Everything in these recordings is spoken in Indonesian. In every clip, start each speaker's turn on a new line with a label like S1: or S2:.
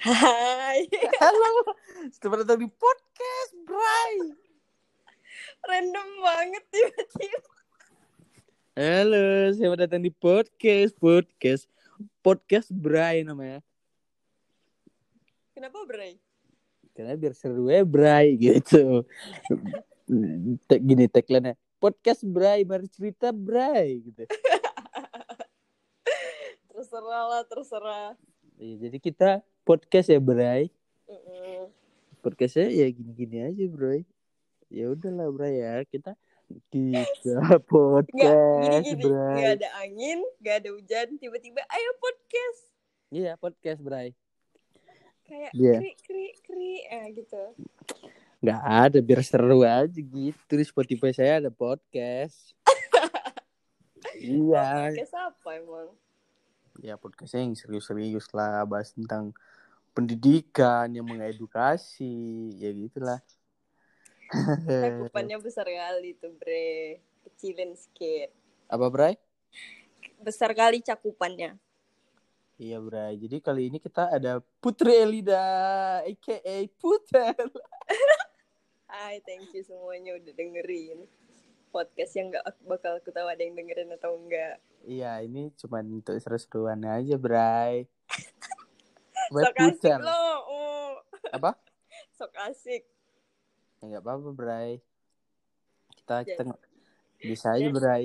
S1: Hai.
S2: Halo, selamat datang di podcast Bray.
S1: Random banget tiba-tiba.
S2: Halo, selamat datang di podcast podcast podcast Bray namanya.
S1: Kenapa Bray?
S2: Karena biar seru ya Bray gitu. Tek gini tagline-nya. Podcast Bray, mari cerita Bray gitu.
S1: Terserah lah, terserah.
S2: Iya, jadi kita podcast ya Bray.
S1: Mm-mm.
S2: Podcastnya ya gini-gini aja Bray. Ya udahlah Bray ya, kita kita podcast
S1: Nggak.
S2: Bray.
S1: Nggak ada angin, nggak ada hujan. Tiba-tiba, ayo podcast.
S2: Iya, podcast Bray.
S1: Kayak
S2: Iya.
S1: kri, kri, kri. Eh, gitu.
S2: Nggak ada, biar seru aja gitu. Di Spotify saya ada podcast. iya.
S1: Podcast apa emang?
S2: Ya podcastnya yang serius-serius lah. Bahas tentang pendidikan, yang mengedukasi. Ya gitulah.
S1: Cakupannya besar kali tuh, Bre. Kecilin sedikit.
S2: Apa, Bray?
S1: Besar kali cakupannya.
S2: Iya, Bray. Jadi kali ini kita ada Putri Elida, a.k.a. Putel.
S1: Hai, thank you semuanya udah dengerin. Podcast yang gak bakal aku tahu ada yang dengerin atau enggak.
S2: Iya, ini cuma untuk seru-seruan aja, Bray. Buat
S1: Sok asik lo. Oh.
S2: Apa?
S1: Sok asik.
S2: Ya nggak apa-apa, Bray. Kita kita
S1: Jadi-
S2: nggak- bisa aja, Bray.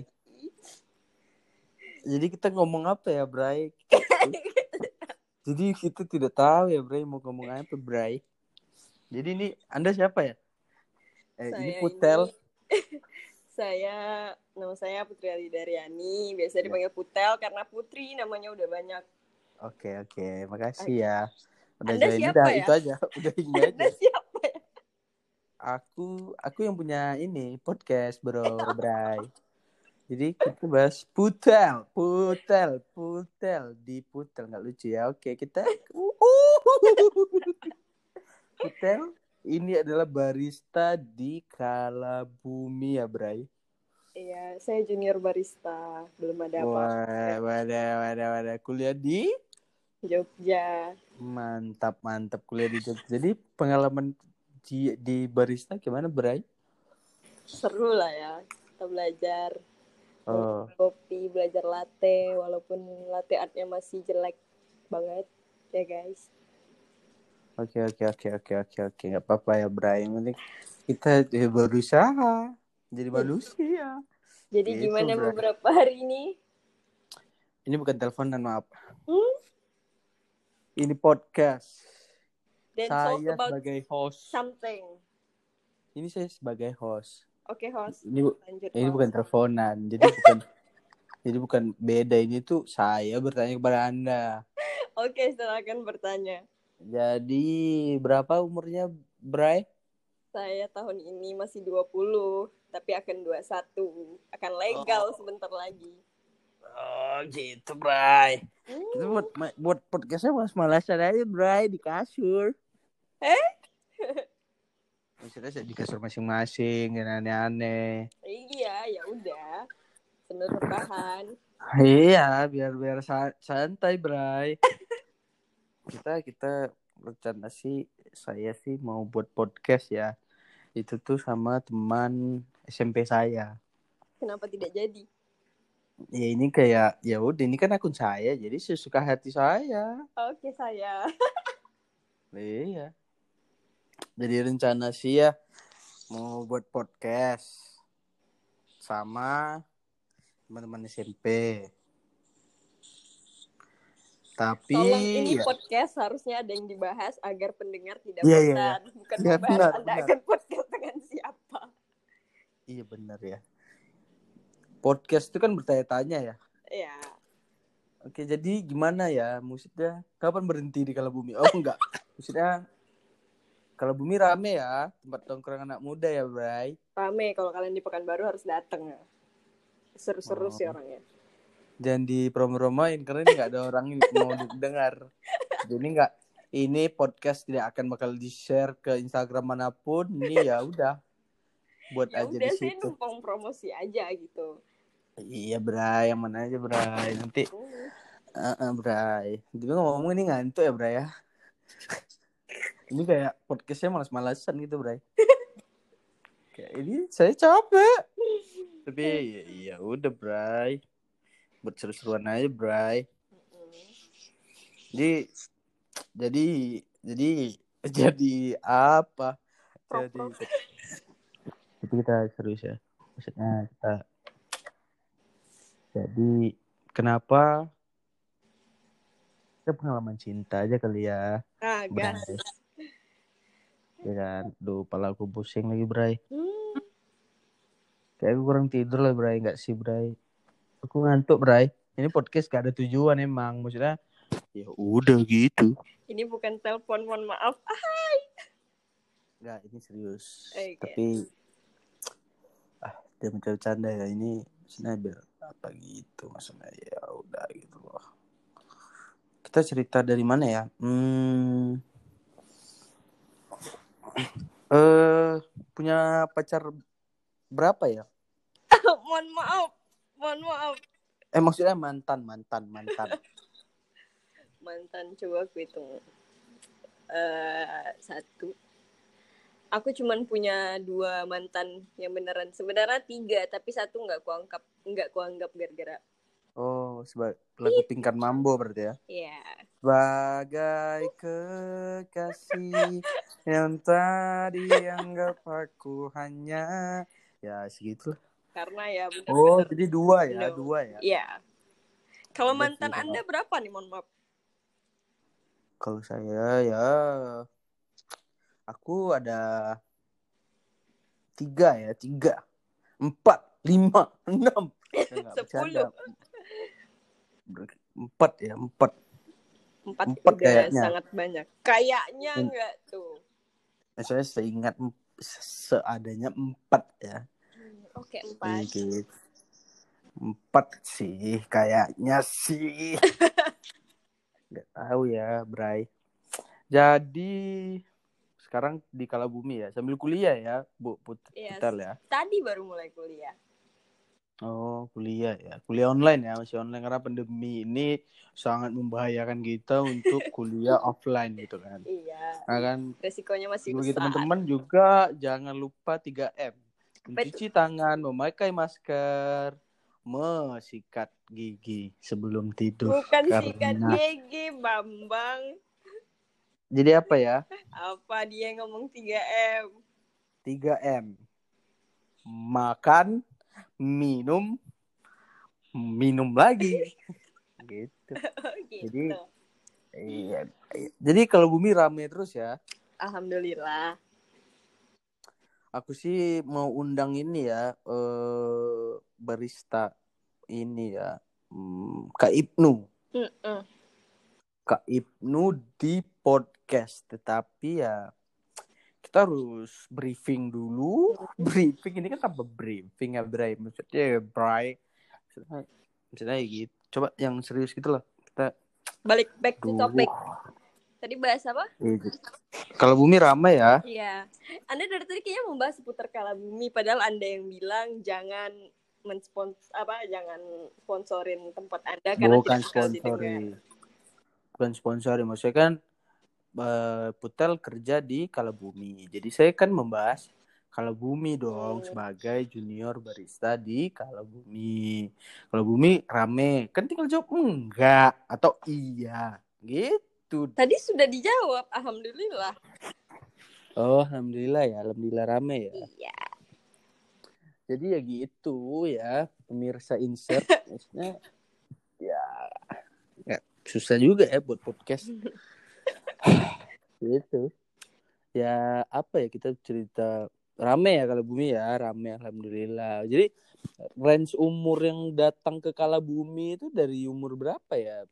S2: Jadi kita ngomong apa ya, Bray? Jadi kita tidak tahu ya, Bray, mau ngomong apa, Bray. Jadi ini Anda siapa ya? Eh, ini Putel.
S1: ini- saya nama saya Putri Ali Daryani, biasa
S2: Ya.
S1: dipanggil Putel karena Putri namanya udah banyak.
S2: Oke, oke. Makasih ya. Udah
S1: Anda
S2: join
S1: siapa
S2: udah
S1: ya?
S2: itu aja. Udah ini
S1: Anda
S2: aja.
S1: siapa ya?
S2: Aku aku yang punya ini podcast, Bro, Bray. Jadi kita bahas putel, putel, putel di putel nggak lucu ya? Oke kita putel ini adalah barista di Kalabumi ya, Bray.
S1: Iya, saya junior barista, belum ada apa
S2: Wah, wadah, wadah, wadah. Kuliah di
S1: Jogja.
S2: mantap, mantap kuliah di Jogja. Jadi pengalaman di, di barista gimana, Bray?
S1: Seru lah ya, kita belajar
S2: Oh,
S1: kopi, belajar latte, walaupun latte artnya masih jelek banget ya guys.
S2: Oke oke oke oke oke oke nggak apa-apa ya Bray. Yang penting kita eh, berusaha jadi manusia.
S1: Jadi
S2: Gitu,
S1: gimana
S2: Bray.
S1: beberapa hari ini?
S2: Ini bukan teleponan maaf.
S1: Hmm?
S2: Ini podcast.
S1: Dan talk
S2: saya
S1: about
S2: sebagai host.
S1: something.
S2: Ini saya sebagai host.
S1: Oke host,
S2: Ini bu-
S1: lanjut.
S2: ini
S1: host.
S2: bukan teleponan. Jadi bukan jadi bukan beda ini tuh saya bertanya kepada anda.
S1: Oke, silakan bertanya.
S2: Jadi berapa umurnya Bray?
S1: Saya tahun ini masih 20, tapi akan 21. Akan legal sebentar lagi.
S2: Oh gitu Bray.
S1: Hmm,
S2: Kita buat buat podcastnya malas-malasan aja Bray di kasur.
S1: Eh?
S2: Maksudnya saya di kasur masing-masing dan aneh-aneh.
S1: iya, ya udah. Sambil bertahan.
S2: Iya, biar biar sa- santai, Bray. kita kita rencana sih saya sih mau buat podcast ya. Itu tuh sama teman SMP saya.
S1: Kenapa tidak jadi?
S2: Ya ini kayak ya udah ini kan akun saya, jadi sesuka hati saya.
S1: Oke, saya.
S2: Iya. Jadi rencana sih ya mau buat podcast sama teman-teman SMP. Tapi
S1: Tolong ini
S2: ya,
S1: podcast harusnya ada yang dibahas agar pendengar tidak
S2: Iya, iya,
S1: bosan. Bukan
S2: Iya,
S1: membahas
S2: benar,
S1: Anda
S2: benar.
S1: akan podcast dengan siapa.
S2: iya benar ya. Podcast itu kan bertanya-tanya ya.
S1: Ya,
S2: Oke, jadi gimana ya maksudnya? Kapan berhenti di Kalabumi? Oh enggak. Maksudnya Kalabumi rame ya, tempat tongkrong anak muda ya, Bray.
S1: rame kalau kalian di Pekanbaru harus datang ya. Seru-seru
S2: Oh.
S1: sih orangnya.
S2: jangan di promo-promoin karena ini nggak ada orang yang mau dengar. Jadi nggak ini podcast tidak akan bakal di share ke Instagram mana pun. Ini ya udah buat
S1: Ya
S2: aja
S1: udah
S2: di
S1: saya
S2: situ.
S1: numpang promosi aja gitu.
S2: Iya Bray, yang mana aja Bray. Nanti uh, uh, Bray. Jadi ngomong ini ngantuk ya Bray ya. Ini kayak podcastnya malas-malasan gitu, Bray. kayak ini saya capek. Tapi ya, ya udah, Bray. Buat seru-seruan aja, Bray. Jadi jadi jadi jadi apa? Jadi tapi kita serius ya. Maksudnya kita jadi kenapa kita pengalaman cinta aja kali ya.
S1: Ah, gas.
S2: Ya kan, duh pala aku pusing lagi Bray.
S1: Hmm.
S2: Kayak aku kurang tidur lah Bray, nggak sih Bray? Aku ngantuk Bray. Ini podcast gak ada tujuan emang, maksudnya ya udah gitu.
S1: Ini bukan telepon, mohon maaf. Ah,
S2: Nggak, ini serius.
S1: Oke.
S2: Tapi ah dia bercanda ya ini biar apa gitu maksudnya ya udah gitu loh. Kita cerita dari mana ya? Hmm, eh punya pacar berapa ya?
S1: mohon maaf. Mohon maaf.
S2: Eh maksudnya mantan, mantan, mantan.
S1: Mantan coba aku hitung. Eh satu. Aku cuman punya dua mantan yang beneran. Sebenarnya tiga, tapi satu nggak kuanggap nggak kuanggap gara-gara.
S2: Oh, sebagai lagu tingkat mambo berarti ya?
S1: Iya.
S2: Bagai kekasih yang tadi anggap aku hanya ya segitu.
S1: Karena ya bener
S2: Oh, jadi dua ya,
S1: No.
S2: dua ya.
S1: Iya. Kalau
S2: Udah
S1: mantan Anda berapa nih, mohon maaf?
S2: Kalau saya ya aku ada tiga ya, tiga, empat, lima, enam. Nggak
S1: Sepuluh.
S2: Empat ya, empat.
S1: Empat,
S2: Empat
S1: udah
S2: kayaknya.
S1: sangat banyak. Kayaknya
S2: Hmm.
S1: enggak tuh.
S2: Nah, saya seingat seadanya empat ya.
S1: Oke, empat.
S2: Sedikit. Empat sih, kayaknya sih. Gak tahu ya, Bray. Jadi sekarang di Kalabumi ya, sambil kuliah ya, Bu Put
S1: Iya,
S2: Putel ya.
S1: Tadi baru mulai kuliah.
S2: Oh, kuliah ya. Kuliah online ya, masih online karena pandemi ini sangat membahayakan kita untuk kuliah offline gitu kan.
S1: Iya.
S2: Nah kan
S1: Resikonya masih
S2: bagi
S1: besar.
S2: teman-teman juga jangan lupa 3M. Mencuci tangan, memakai masker, mesikat gigi sebelum tidur.
S1: Bukan
S2: Karena-
S1: sikat gigi, Bambang.
S2: Jadi apa ya?
S1: Apa dia ngomong 3M?
S2: 3M. Makan, minum, minum lagi. gitu.
S1: gitu.
S2: Jadi iya. Jadi kalau bumi rame terus ya.
S1: Alhamdulillah.
S2: Aku sih mau undang ini ya eh barista ini ya. Kak Ibnu.
S1: Mm-mm.
S2: Kak Ibnu di podcast, tetapi ya kita harus briefing dulu. Briefing ini kan tanpa briefing ya, Bray. Maksudnya ya, Bray. Maksudnya, maksudnya ya gitu. Coba yang serius gitu loh. Kita
S1: Balik back to topic. Tadi bahas apa?
S2: Iya, gitu. Kalau bumi ramai ya.
S1: Iya. Anda dari tadi kayaknya membahas seputar Kalabumi, padahal Anda yang bilang jangan menspons apa jangan sponsorin tempat Anda karena
S2: Bukan
S1: tidak bakal didengar.
S2: sponsori. Bukan sponsori. Maksudnya kan eh, Putel kerja di Kalabumi. Jadi saya kan membahas Kalabumi dong
S1: Hmm.
S2: sebagai junior barista di Kalabumi. Kalabumi rame. Kan tinggal jawab enggak atau iya. Gitu.
S1: Tadi sudah dijawab, alhamdulillah.
S2: Oh, alhamdulillah ya. Alhamdulillah rame ya.
S1: Iya.
S2: Jadi ya gitu ya, pemirsa insert. Maksudnya ya, ya susah juga ya buat podcast. gitu. Ya apa ya kita cerita rame ya kalau bumi ya rame alhamdulillah. Jadi range umur yang datang ke Kalabumi itu dari umur berapa ya?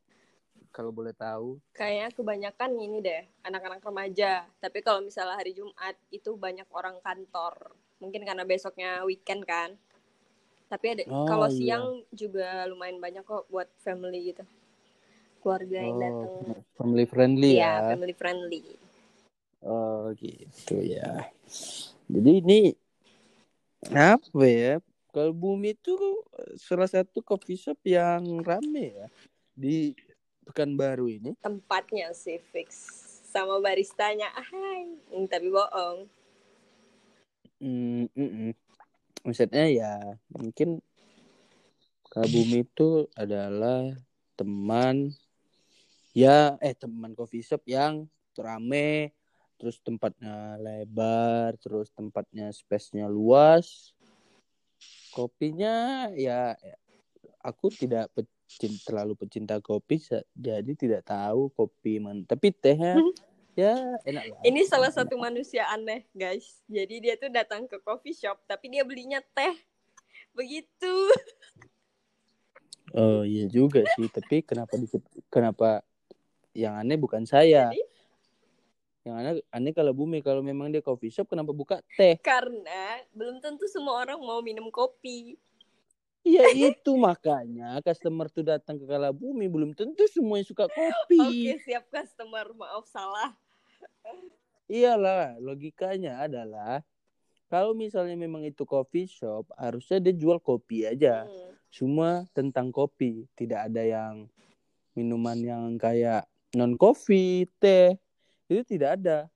S2: Kalau boleh tahu.
S1: Kayaknya kebanyakan ini deh, anak-anak remaja. Tapi kalau misalnya hari Jumat itu banyak orang kantor. Mungkin karena besoknya weekend kan. Tapi ada
S2: Oh,
S1: kalau
S2: iya.
S1: siang juga lumayan banyak kok buat family gitu. Keluarga yang datang.
S2: Oh, family friendly
S1: Iya,
S2: ya.
S1: family friendly.
S2: Oh gitu ya. Jadi ini apa ya? Kalau Bumi itu salah satu coffee shop yang rame ya di Pekanbaru ini.
S1: Tempatnya sih fix. sama baristanya. Hai, Hmm, tapi bohong.
S2: Mm, mm, mm. Maksudnya ya mungkin Kak Bumi itu adalah teman ya eh teman coffee shop yang rame terus tempatnya lebar terus tempatnya space-nya luas kopinya ya aku tidak pecin, terlalu pecinta kopi jadi tidak tahu kopi mana tapi tehnya ya enak lah
S1: Ini salah satu manusia aneh, guys. Jadi dia tuh datang ke coffee shop, tapi dia belinya teh. Begitu.
S2: Oh iya juga sih, tapi kenapa kenapa yang aneh bukan saya.
S1: Jadi?
S2: Yang aneh aneh kalau bumi kalau memang dia coffee shop kenapa buka teh?
S1: Karena belum tentu semua orang mau minum kopi.
S2: Iya itu makanya customer tuh datang ke Kalabumi belum tentu semuanya suka kopi.
S1: Oke, siap customer. Maaf salah.
S2: Iyalah, logikanya adalah kalau misalnya memang itu coffee shop, harusnya dia jual kopi aja.
S1: Hmm.
S2: Semua tentang kopi, tidak ada yang minuman yang kayak non kopi, teh. Itu tidak ada.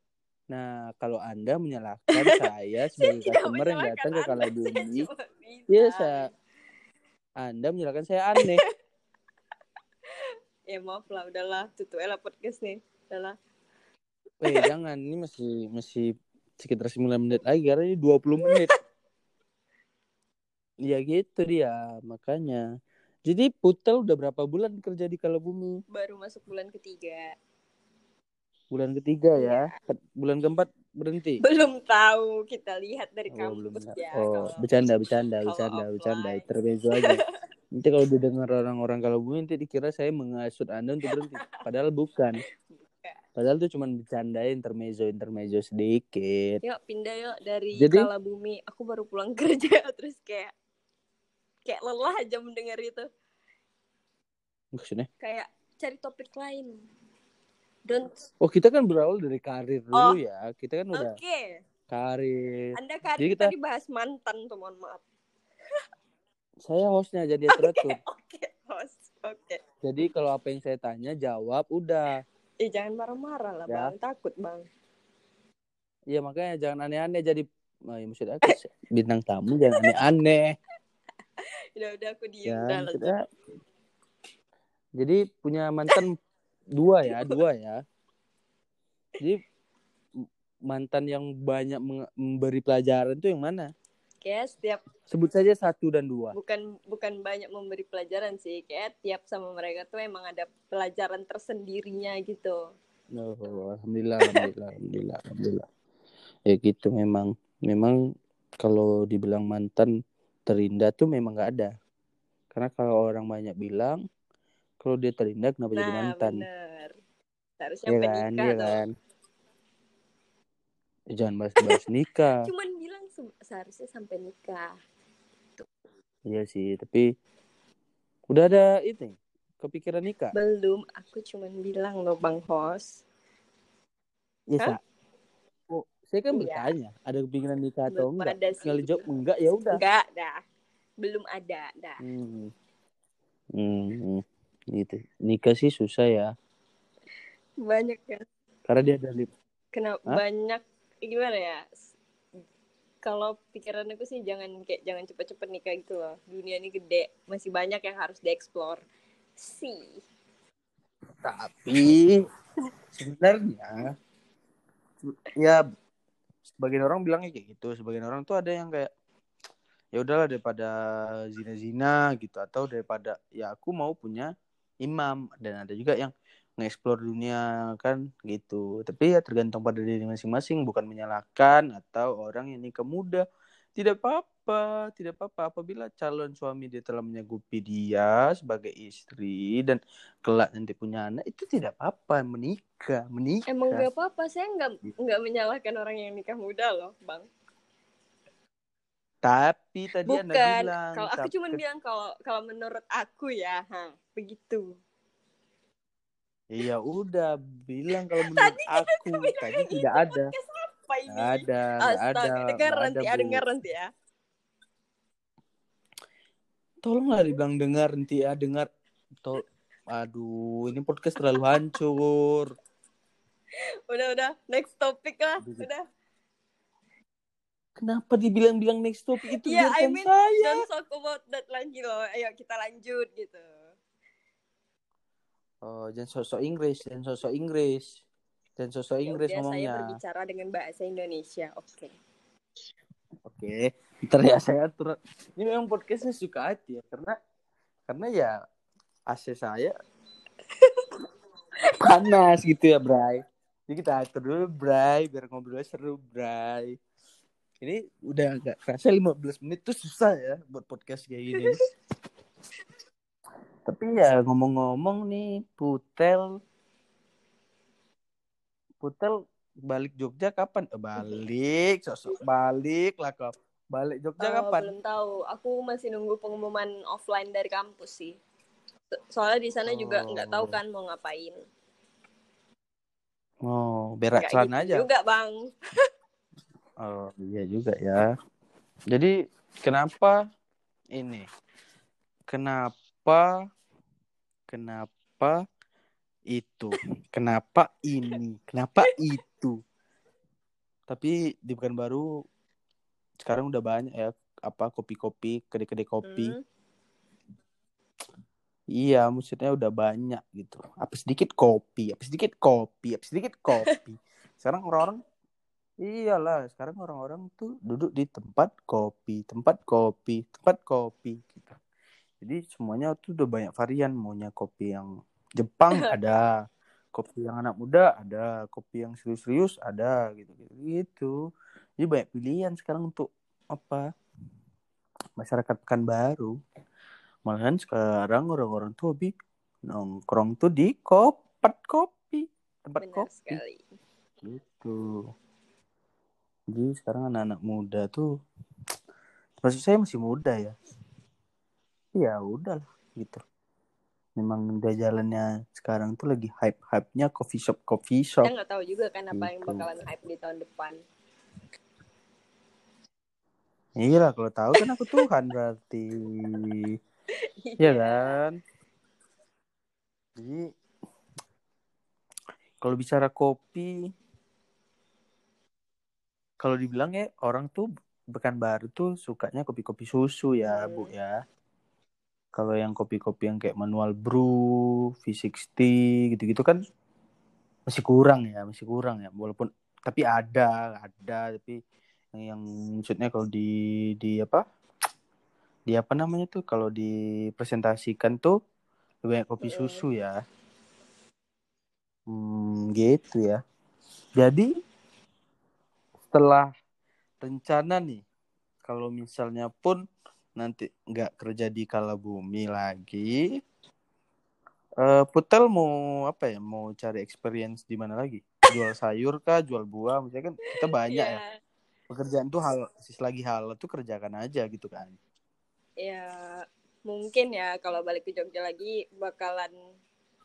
S2: Nah, kalau Anda menyalahkan saya sebagai customer yang datang ke
S1: saya
S2: Kalabumi, ya saya Anda menyalahkan saya aneh.
S1: Ya maaf lah, udahlah. Tutup lah podcast nih. Udahlah.
S2: Eh, jangan, ini masih masih sekitar 9 menit lagi karena ini 20 menit. Ya gitu dia, makanya. Jadi Putel udah berapa bulan kerja di Kalabumi?
S1: Baru masuk bulan ketiga.
S2: Bulan ketiga
S1: Iya.
S2: ya. Bulan keempat berhenti.
S1: Belum tahu. Kita lihat dari
S2: Oh, belum.
S1: kampus ya.
S2: Oh,
S1: kalau-
S2: bercanda, bercanda,
S1: kalau
S2: bercanda, bercanda.
S1: offline.
S2: Intermezzo aja. Nanti kalau didengar orang-orang Kalabumi nanti dikira saya mengasut Anda untuk berhenti. Padahal bukan. Padahal itu cuma bercanda intermezzo, intermezzo sedikit.
S1: Yuk pindah yuk dari
S2: Jadi-
S1: Kalabumi. Aku baru pulang kerja terus kayak kayak lelah aja mendengar itu.
S2: Maksudnya?
S1: Kayak cari topik lain. Don't.
S2: Oh, kita kan berawal dari karir dulu
S1: Oh.
S2: ya. Kita kan udah
S1: Oke.
S2: karir.
S1: Anda
S2: Jadi
S1: karir
S2: kita-
S1: tadi bahas mantan tuh mohon maaf.
S2: Saya hostnya jadi teratur.
S1: Oke host. Oke.
S2: Jadi kalau apa yang saya tanya jawab udah.
S1: Eh jangan marah-marah lah
S2: Ya.
S1: bang. Takut bang.
S2: Iya makanya jangan aneh-aneh jadi oh, ya, maksud aku bintang tamu jangan aneh-aneh.
S1: Udah udah aku diem.
S2: Ya,
S1: udah lanjut.
S2: maksudnya jadi punya mantan dua ya, dua ya. Jadi mantan yang banyak memberi pelajaran itu yang mana?
S1: Kayak setiap
S2: Sebut saja satu dan dua.
S1: bukan bukan banyak memberi pelajaran sih. Kayak tiap sama mereka tuh emang ada pelajaran tersendirinya gitu.
S2: Oh, alhamdulillah, alhamdulillah, alhamdulillah, alhamdulillah. Ya gitu memang, memang kalau dibilang mantan terindah tuh memang nggak ada. Karena kalau orang banyak bilang, kalau dia terindah kenapa jadi
S1: Nah
S2: mantan?
S1: bener. Seharusnya
S2: Iya
S1: sampai
S2: kan,
S1: nikah
S2: iya
S1: loh.
S2: kan. Eh, Jangan bahas-bahas nikah.
S1: Cuman bilang se- seharusnya sampai nikah.
S2: Iya sih, tapi udah ada ini kepikiran nikah.
S1: Belum, aku cuman bilang loh Bang Hos.
S2: Ya. Oh, saya kan
S1: Iya.
S2: bertanya, ada kepikiran nikah atau
S1: Belum
S2: enggak?
S1: ada sih.
S2: Tinggal dijawab enggak ya udah.
S1: Enggak dah. Belum ada dah.
S2: Hmm. Hmm, gitu. Nikah sih susah ya.
S1: Banyak kan.
S2: Karena dia ada lip.
S1: Kenapa
S2: Hah?
S1: banyak gimana ya? Kalau pikiran aku sih jangan kayak jangan cepet-cepet nikah gitu loh. Dunia ini gede, masih banyak yang harus dieksplor. Sih.
S2: Tapi sebenarnya ya sebagian orang bilangnya kayak gitu. Sebagian orang tuh ada yang kayak ya udahlah daripada zina-zina gitu atau daripada ya aku mau punya imam dan ada juga yang nge-explore dunia kan gitu. Tapi ya tergantung pada diri masing-masing bukan menyalahkan atau orang yang nikah muda. Tidak apa-apa, tidak apa-apa apabila calon suami dia telah menyanggupi dia sebagai istri dan kelak nanti punya anak itu tidak apa-apa menikah, menikah.
S1: Emang gak apa-apa, saya nggak nggak menyalahkan orang yang nikah muda loh, Bang.
S2: Tapi tadi Anda
S1: Bukan.
S2: bilang
S1: Kalau aku cuma bilang kalau kalau menurut aku ya, ha, begitu.
S2: Iya udah bilang kalau menurut aku tadi tidak ada.
S1: Apa ini?
S2: Nggak ada, ada.
S1: Astaga, dengar nanti,
S2: ada, Bu.
S1: dengar nanti ya.
S2: Tolonglah dibilang dengar nanti ya, dengar. Tol Aduh, ini podcast terlalu hancur.
S1: udah udah next topic lah
S2: Udah.
S1: udah
S2: Kenapa dibilang-bilang next topic itu
S1: Iya, I mean,
S2: saya.
S1: don't talk about that lagi loh ayo kita lanjut gitu
S2: Oh, jangan sosok Inggris, jangan sosok Inggris. Jangan sosok
S1: Ya
S2: Inggris
S1: udah, saya
S2: ngomongnya.
S1: berbicara dengan bahasa Indonesia oke
S2: Oke, ntar ya saya atur. Ini memang podcastnya suka hati ya, karena karena ya AC saya panas gitu ya, Bray. Jadi kita atur dulu, Bray, biar ngobrolnya seru, Bray. Ini udah agak kerasa 15 menit tuh susah ya buat podcast kayak gini. Tapi ya ngomong-ngomong nih, Putel Putel balik Jogja kapan? Eh, balik, sosok balik lah kau. Balik Jogja
S1: Eh,
S2: kapan?
S1: belum tahu aku masih nunggu pengumuman offline dari kampus sih So- soalnya di sana juga
S2: Oh.
S1: nggak tahu kan mau ngapain
S2: Oh, berak celana
S1: gitu
S2: aja.
S1: juga bang
S2: Oh, iya juga ya. Jadi kenapa ini? Kenapa kenapa itu? Kenapa ini? Kenapa itu? Tapi di Pekanbaru sekarang udah banyak ya apa kopi-kopi, kedai-kedai kopi.
S1: Hmm.
S2: Iya, maksudnya udah banyak gitu. Apa sedikit kopi, apa sedikit kopi, apa sedikit kopi. Sekarang orang-orang iyalah, sekarang orang-orang tuh duduk di tempat kopi, tempat kopi, tempat kopi gitu. Jadi semuanya tuh udah banyak varian, maunya kopi yang Jepang ada, kopi yang anak muda ada, kopi yang serius-serius ada gitu gitu. Jadi banyak pilihan sekarang untuk apa? Masyarakat Pekanbaru. Malahan sekarang orang-orang tuh hobi nongkrong tuh di kopat kopi, tempat
S1: benar
S2: kopi
S1: sekali
S2: gitu. Jadi sekarang anak-anak muda tuh maksud saya masih muda ya. Ya udah lah gitu. Memang udah jalannya sekarang tuh lagi hype-hype-nya coffee shop coffee shop.
S1: kita nggak tahu juga kan apa yang
S2: Gitu.
S1: bakalan hype di tahun depan
S2: Iya lah kalau tahu kan aku Tuhan berarti. Iya kan? Jadi kalau bicara kopi kalau dibilang ya orang tuh Pekanbaru tuh sukanya kopi-kopi susu ya,
S1: Hmm.
S2: Bu ya. Kalau yang kopi-kopi yang kayak manual brew, V60 gitu-gitu kan masih kurang ya, masih kurang ya. Walaupun tapi ada, ada tapi yang, maksudnya kalau di di apa? Di apa namanya tuh kalau dipresentasikan tuh lebih banyak kopi susu ya. Hmm, gitu ya. Jadi setelah rencana nih, kalau misalnya pun nanti nggak kerja di Kalabumi lagi, eh Putel mau apa ya? Mau cari experience di mana lagi? Jual sayur kah? Jual buah? Misalnya kan kita banyak ya.
S1: Iya.
S2: Pekerjaan tuh hal, selagi hal tuh kerjakan aja gitu kan.
S1: ya mungkin ya kalau balik ke Jogja lagi bakalan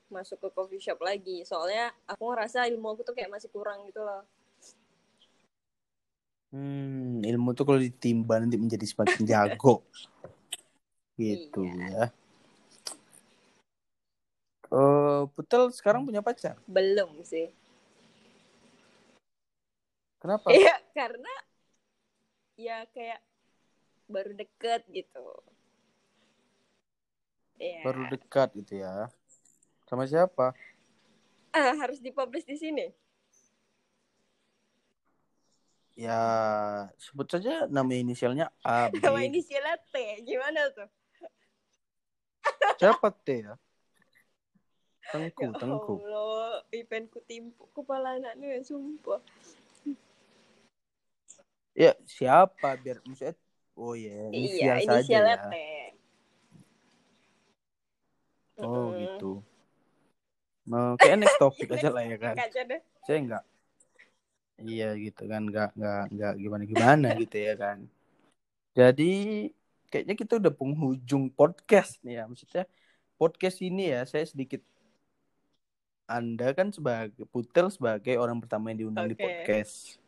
S1: masuk ke coffee shop lagi soalnya aku ngerasa ilmu aku tuh kayak masih kurang gitu loh
S2: Hmm, ilmu tuh kalau ditimba nanti menjadi semakin jago. gitu
S1: Iya.
S2: ya. Eh, Putel sekarang punya pacar.
S1: belum sih
S2: Kenapa?
S1: Iya karena ya kayak baru deket gitu Iya.
S2: Baru dekat gitu ya. Sama siapa?
S1: ah, harus dipublish di sini
S2: Ya, sebut saja nama inisialnya A. B.
S1: nama inisialnya T gimana tuh
S2: Siapa T ya?
S1: Ya
S2: Tengku, Tengku.
S1: Allah, eventku timpuk kepala anaknya sumpah.
S2: Ya, siapa biar maksudnya Oh iya, inisial
S1: iya,
S2: saja
S1: inisialnya
S2: ya.
S1: T.
S2: Oh
S1: Mm-mm.
S2: gitu. Mau kayak next topik aja lah ya kan. Saya enggak. Iya gitu kan, enggak enggak enggak gimana gimana gitu ya kan. Jadi kayaknya kita udah penghujung podcast nih ya. Maksudnya podcast ini ya saya sedikit Anda kan sebagai Putel sebagai orang pertama yang diundang di
S1: Oke.
S2: podcast.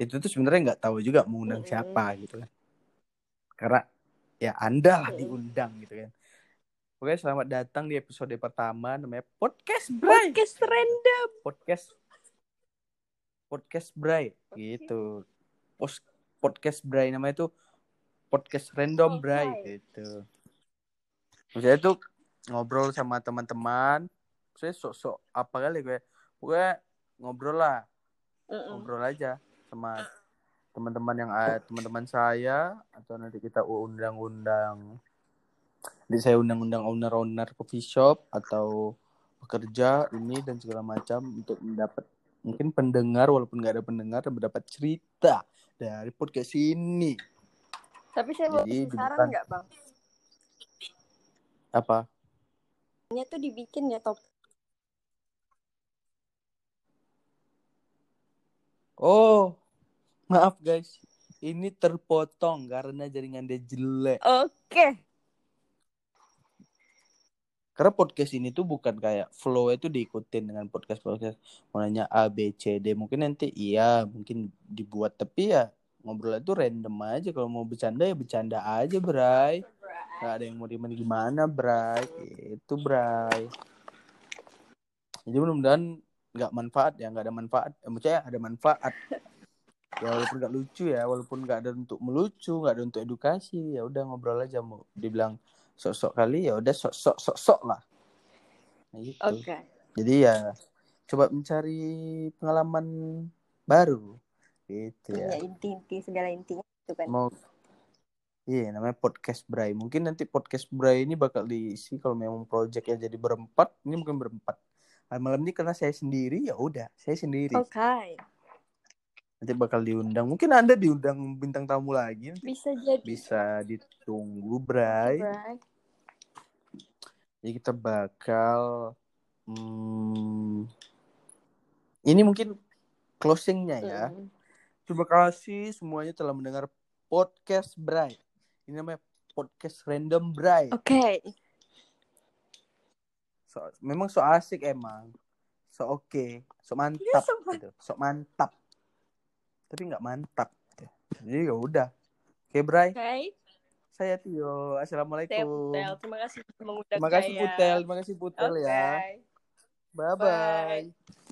S2: Itu tuh sebenarnya nggak tahu juga mau undang
S1: Mm-mm.
S2: siapa gitu kan. Karena ya Anda lah
S1: Mm-mm.
S2: diundang gitu kan. Oke, selamat datang di episode pertama namanya Podcast Bray.
S1: Podcast random.
S2: Podcast Podcast Bray gitu. Pos Podcast Bray namanya tuh Podcast Random Bray
S1: Okay.
S2: gitu. Maksudnya tuh ngobrol sama teman-teman. Saya sok-sok apa kali gue. Gue ngobrol lah,
S1: Mm-mm.
S2: ngobrol aja sama teman-teman yang ada teman-teman saya atau nanti kita undang-undang jadi saya undang-undang owner-owner coffee shop atau pekerja ini dan segala macam untuk mendapat mungkin pendengar walaupun nggak ada pendengar dan mendapat cerita dari podcast ini.
S1: Tapi saya mau saran nggak bang?
S2: apa?
S1: Ini tuh dibikin ya top.
S2: oh maaf guys. Ini terpotong karena jaringan dia jelek.
S1: Oke.
S2: Karena podcast ini tuh bukan kayak flow itu diikutin dengan podcast podcast mau nanya A B C D mungkin nanti iya mungkin dibuat tapi ya ngobrol itu random aja. Kalau mau bercanda ya bercanda aja Bray. Nggak ada yang mau gimana gimana Bray? Itu Bray. Jadi mudah-mudahan nggak manfaat ya nggak ada manfaat. Eh, maksudnya ada manfaat ya walaupun nggak lucu ya walaupun nggak ada untuk melucu nggak ada untuk edukasi ya udah ngobrol aja mau dibilang sok-sok kali ya udah sok-sok sok-sok lah. Nah, gitu.
S1: Oke.
S2: jadi ya coba mencari pengalaman baru. Gitu
S1: Ya.
S2: Ya
S1: inti-inti segala intinya itu kan.
S2: mau iya namanya podcast Bray. Mungkin nanti podcast Bray ini bakal diisi kalau memang projectnya jadi berempat ini mungkin berempat. Malam ini karena saya sendiri ya udah saya sendiri.
S1: Oke.
S2: Nanti bakal diundang mungkin anda diundang bintang tamu lagi nanti
S1: Bisa jadi.
S2: bisa ditunggu Bray
S1: Bray.
S2: jadi kita bakal hmm, ini mungkin closingnya ya
S1: Mm.
S2: Terima kasih semuanya telah mendengar podcast Bray. Ini namanya podcast random Bray.
S1: Oke.
S2: So, memang so asik emang. So oke, so mantap
S1: Iya, so
S2: gitu. So mantap. Tapi nggak mantap. Jadi ya udah. Oke Bray,
S1: Oke.
S2: saya Tio.
S1: Saya
S2: Assalamualaikum.
S1: Putel. Terima kasih mengundang
S2: Terima kasih
S1: saya.
S2: Putel, terima kasih Putel
S1: Oke.
S2: ya. Bye bye.
S1: Bye.